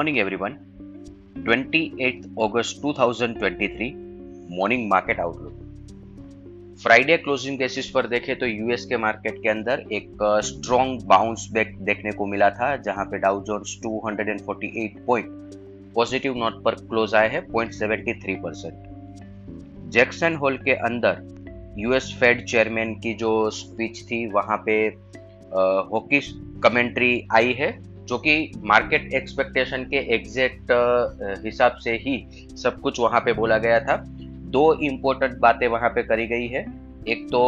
morning, everyone. 28th August 2023 morning market outlook Friday closing basis पर देखें तो US के मार्केट के अंदर एक स्ट्रॉन्ग बाउंस बैक देखने को मिला था जहाँ पे Dow Jones 248 point positive note पर क्लोज आए हैं 0.73 परसेंट जैक्सन होल के अंदर यूएस फेड चेयरमैन की जो स्पीच थी वहाँ पे हॉकी कमेंट्री आई है जो कि मार्केट एक्सपेक्टेशन के एग्जैक्ट हिसाब से ही सब कुछ वहाँ पे बोला गया था। दो इम्पोर्टेंट बातें वहाँ पे करी गई है। एक तो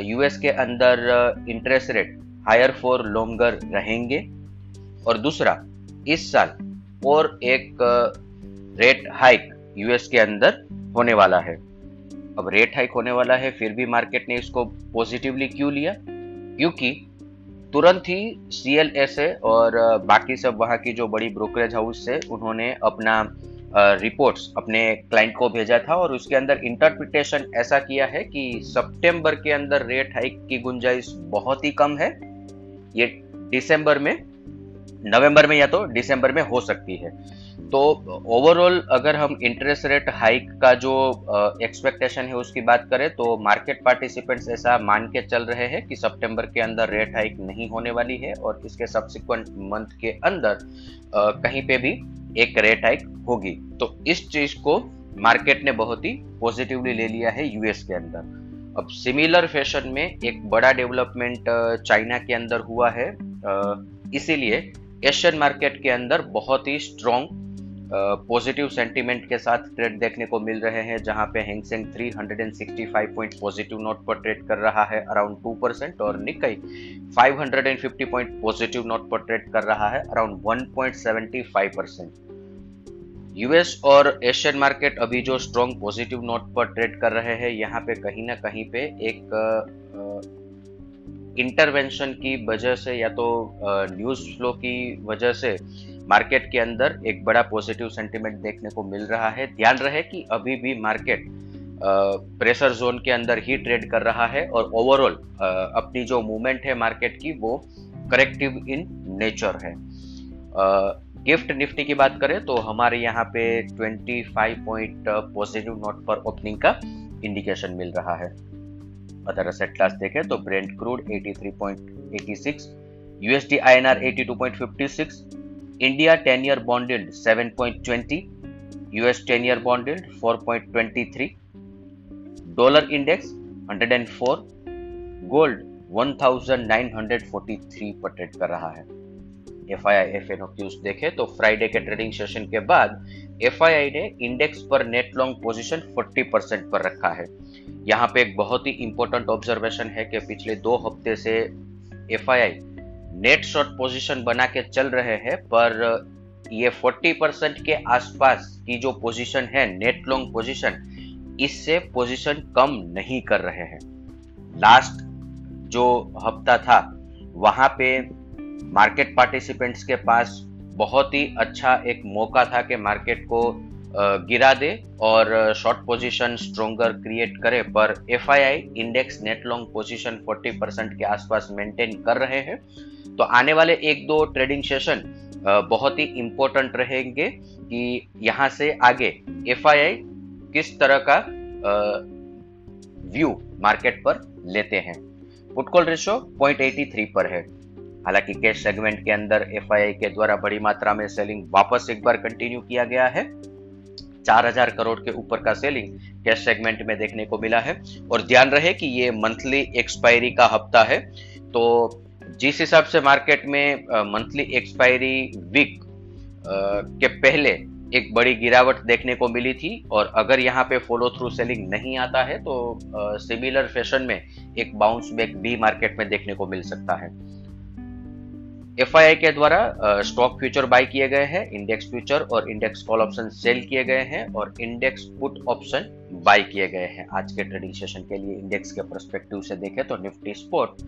यूएस के अंदर interest rate higher for longer रहेंगे। और दूसरा, इस साल और एक रेट हाइक यूएस के अंदर होने वाला है। अब रेट हाइक होने वाला है, फिर भी मार्केट ने इसको पॉजिटिवली क्यों लिया? क्योंकि तुरंत ही सी एल ए और बाकी सब वहाँ की जो बड़ी ब्रोकरेज हाउस से उन्होंने अपना रिपोर्ट्स अपने क्लाइंट को भेजा था और उसके अंदर इंटरप्रिटेशन ऐसा किया है कि सितंबर के अंदर रेट हाइक की गुंजाइश बहुत ही कम है। ये दिसंबर में नवंबर में या तो दिसंबर में हो सकती है। तो ओवरऑल अगर हम इंटरेस्ट रेट हाइक का जो एक्सपेक्टेशन है उसकी बात करें तो मार्केट पार्टिसिपेंट्स ऐसा मान के चल रहे हैं कि सितंबर के अंदर रेट हाइक नहीं होने वाली है और इसके सब्सिक्वेंट मंथ के अंदर आ, कहीं पे भी एक रेट हाइक होगी। तो इस चीज़ को मार्केट ने बहुत ही पॉजिटिवली ले लिया है यूएस के अंदर। अब सिमिलर फ़ैशन में एक बड़ा डेवलपमेंट चाइना के अंदर हुआ है। इसीलिए एशियन मार्केट के अंदर बहुत ही स्ट्रॉन्ग पॉजिटिव सेंटीमेंट के साथ ट्रेड देखने को मिल रहे हैं, जहाँ पे Hang Seng 365 point positive note पर ट्रेड कर रहा है अराउंड 2 परसेंट और निकाई 550 पॉइंट पॉजिटिव नोट पर ट्रेड कर रहा है अराउंड 1.75 परसेंट यूएस और एशियन मार्केट अभी जो स्ट्रॉन्ग पॉजिटिव नोट पर ट्रेड कर रहे हैं, यहाँ पे कहीं ना कहीं पे एक इंटरवेंशन की वजह से या तो न्यूज़ फ्लो की वजह से मार्केट के अंदर एक बड़ा पॉजिटिव सेंटिमेंट देखने को मिल रहा है। ध्यान रहे कि अभी भी मार्केट प्रेशर जोन के अंदर ही ट्रेड कर रहा है और ओवरऑल अपनी जो मूवमेंट है मार्केट की वो करेक्टिव इन नेचर है। गिफ्ट निफ्टी की बात करें तो हमारे यहाँ पे 25 पॉइंट पॉजिटिव नोट पर ओपनिंग का इंडिकेशन मिल रहा है। अदर असेट क्लास देखें तो Brent crude 83.86 USD INR 82.56 India 10 year bond yield 7.20, US 10 year bond yield 4.23, dollar index 104, gold 1943 पर ट्रेड कर रहा है F I I F N देखे तो फ्राइडे के ट्रेडिंग सेशन के बाद एफ़ आई आई ने इंडेक्स पर नेट लॉन्ग पोजीशन 40 परसेंट पर रखा है यहाँ पे एक बहुत ही इंपॉर्टेंट ऑब्जर्वेशन है कि पिछले दो हफ़्ते से F I I net short position बना के चल रहे हैं, पर ये 40 परसेंट के आसपास की जो पोजीशन है नेट लॉन्ग पोजीशन इससे पोजीशन कम नहीं कर रहे हैं। लास्ट जो हफ़्ता था, वहाँ पे मार्केट पार्टिसिपेंट्स के पास बहुत ही अच्छा एक मौका था कि मार्केट को गिरा दे और शॉर्ट पोजीशन स्ट्रोंगर क्रिएट करे, पर FII index net long position 40 percent के आसपास मेंटेन कर रहे हैं। तो आने वाले एक दो ट्रेडिंग सेशन बहुत ही इंपॉर्टेंट रहेंगे कि यहाँ से आगे एफआईआई किस तरह का व्यू मार्केट पर लेते हैं। पुटकॉल रेशो 0.83 पर है। हालाँकि कैश सेगमेंट के अंदर एफआईआई के द्वारा बड़ी मात्रा में सेलिंग वापस एक बार कंटिन्यू किया गया है। 4000 करोड़ के ऊपर का सेलिंग कैश सेगमेंट में देखने को मिला है। और ध्यान रहे कि ये मंथली एक्सपायरी का हफ़्ता है। तो जिस हिसाब से मार्केट में मंथली एक्सपायरी वीक के पहले एक बड़ी गिरावट देखने को मिली थी और अगर यहाँ पे फॉलो थ्रू सेलिंग नहीं आता है तो सिमिलर फ़ैशन में एक बाउंस बैक भी मार्केट में देखने को मिल सकता है। एफ़ के द्वारा स्टॉक फ्यूचर बाय किए गए हैं इंडेक्स फ्यूचर और इंडेक्स कॉल ऑप्शन सेल किए गए हैं और इंडेक्स पुट ऑप्शन बाय किए गए हैं। आज के ट्रेडिंग सेशन के लिए इंडेक्स के परस्पेक्टिव से देखें तो निफ्टी स्पोर्ट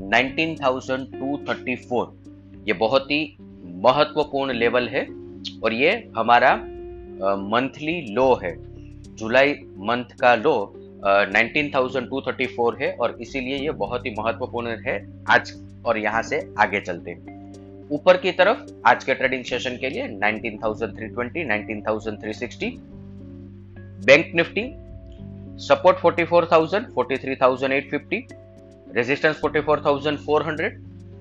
19,234 ये बहुत ही महत्वपूर्ण लेवल है और ये हमारा मंथली लो है। जुलाई मंथ का लो थर्टी फोर है और इसीलिए ये बहुत ही महत्वपूर्ण है आज और यहाँ से आगे चलते ऊपर की तरफ़ आज के ट्रेडिंग सेशन के लिए 19,320, 19,360 bank Nifty support 44,000, 43,850 resistance 44,400,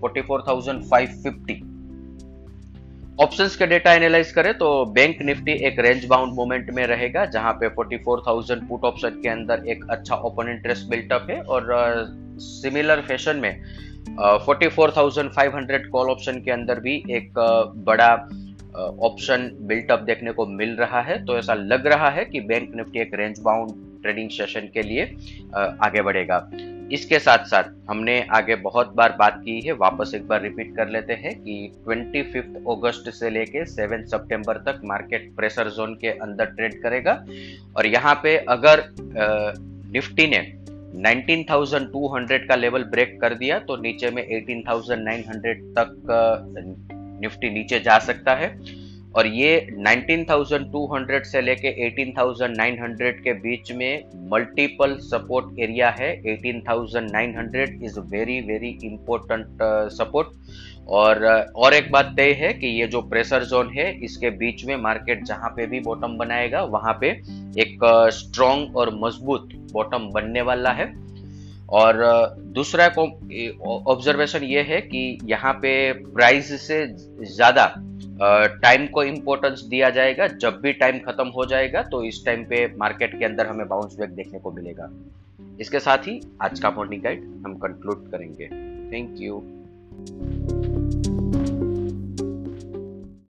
44,550 options के डेटा एनालाइज करें तो बैंक निफ्टी एक रेंज बाउंड मोमेंट में रहेगा जहाँ पे 44,000 पुट ऑप्शन के अंदर एक अच्छा ओपन इंटरेस्ट बिल्टअप है और सिमिलर uh, फ़ैशन में uh, 44,500 कॉल ऑप्शन के अंदर भी एक uh, बड़ा ऑप्शन बिल्टअप देखने को मिल रहा है। तो ऐसा लग रहा है कि बैंक निफ्टी एक रेंज बाउंड ट्रेडिंग सेशन के लिए आगे बढ़ेगा। इसके साथ साथ हमने आगे बहुत बार बात की है वापस एक बार रिपीट कर लेते हैं कि ट्वेंटी अगस्त से लेके सेवन सितंबर तक मार्केट प्रेशर जोन के अंदर ट्रेड करेगा। और यहाँ पे अगर निफ्टी ने 19,200 का लेवल ब्रेक कर दिया तो नीचे में 18,900 तक निफ्टी नीचे जा सकता है। और ये 19,200 से लेके 18,900 के बीच में मल्टीपल सपोर्ट एरिया है। 18,900 is very very important support और uh, और एक बात तय है कि ये जो प्रेशर जोन है इसके बीच में मार्केट जहाँ पे भी बॉटम बनाएगा वहाँ पे एक स्ट्रॉन्ग uh, और मज़बूत बॉटम बनने वाला है। और uh, दूसरा ऑब्जर्वेशन ये है कि यहाँ पे प्राइस से ज़्यादा टाइम को इम्पोर्टेंस दिया जाएगा। जब भी टाइम खत्म हो जाएगा तो इस टाइम पे मार्केट के अंदर हमें बाउंस बैक देखने को मिलेगा। इसके साथ ही आज का मॉर्निंग गाइड हम कंक्लूड करेंगे। Thank you